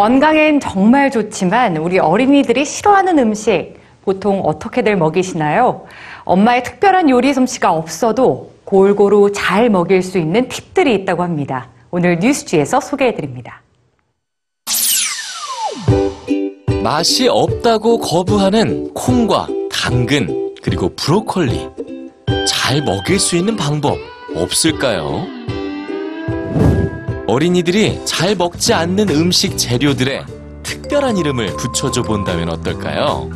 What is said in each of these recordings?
건강엔 정말 좋지만 우리 어린이들이 싫어하는 음식 보통 어떻게들 먹이시나요? 엄마의 특별한 요리 솜씨가 없어도 골고루 잘 먹일 수 있는 팁들이 있다고 합니다. 오늘 뉴스지에서 소개해드립니다. 맛이 없다고 거부하는 콩과 당근, 그리고 브로콜리. 잘 먹일 수 있는 방법 없을까요? 어린이들이 잘 먹지 않는 음식 재료들에 특별한 이름을 붙여줘 본다면 어떨까요?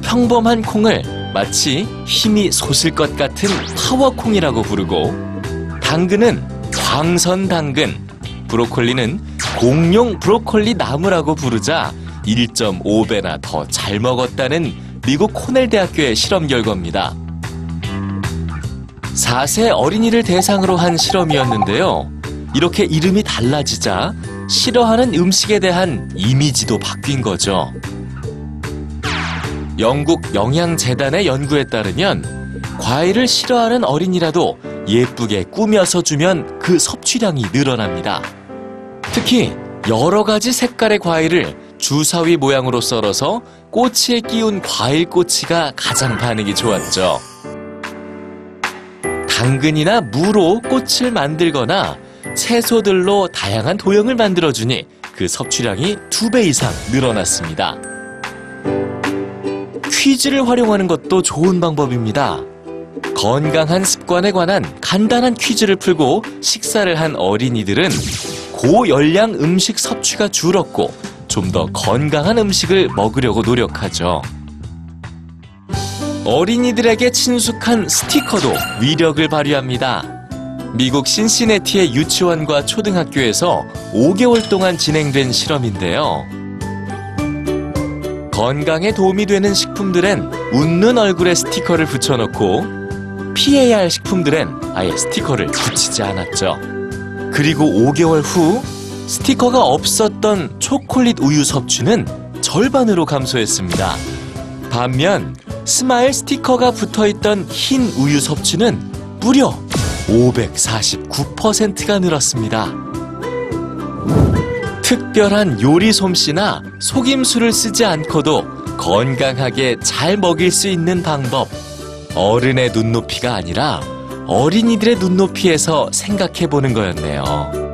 평범한 콩을 마치 힘이 솟을 것 같은 파워콩이라고 부르고, 당근은 광선 당근, 브로콜리는 공룡 브로콜리 나무라고 부르자 1.5배나 더 잘 먹었다는 미국 코넬 대학교의 실험 결과입니다. 4세 어린이를 대상으로 한 실험이었는데요. 이렇게 이름이 달라지자 싫어하는 음식에 대한 이미지도 바뀐 거죠. 영국 영양재단의 연구에 따르면 과일을 싫어하는 어린이라도 예쁘게 꾸며서 주면 그 섭취량이 늘어납니다. 특히 여러 가지 색깔의 과일을 주사위 모양으로 썰어서 꼬치에 끼운 과일 꼬치가 가장 반응이 좋았죠. 당근이나 무로 꽃을 만들거나 채소들로 다양한 도형을 만들어주니 그 섭취량이 두 배 이상 늘어났습니다. 퀴즈를 활용하는 것도 좋은 방법입니다. 건강한 습관에 관한 간단한 퀴즈를 풀고 식사를 한 어린이들은 고열량 음식 섭취가 줄었고 좀 더 건강한 음식을 먹으려고 노력하죠. 어린이들에게 친숙한 스티커도 위력을 발휘합니다. 미국 신시내티의 유치원과 초등학교에서 5개월 동안 진행된 실험인데요. 건강에 도움이 되는 식품들엔 웃는 얼굴에 스티커를 붙여놓고 피해야 할 식품들엔 아예 스티커를 붙이지 않았죠. 그리고 5개월 후 스티커가 없었던 초콜릿 우유 섭취는 절반으로 감소했습니다. 반면 smile 스티커가 붙어 있던 흰 우유 섭취는 무려 549%가 늘었습니다. 특별한 요리 솜씨나 속임수를 쓰지 않고도 건강하게 잘 먹일 수 있는 방법. 어른의 눈높이가 아니라 어린이들의 눈높이에서 생각해 보는 거였네요.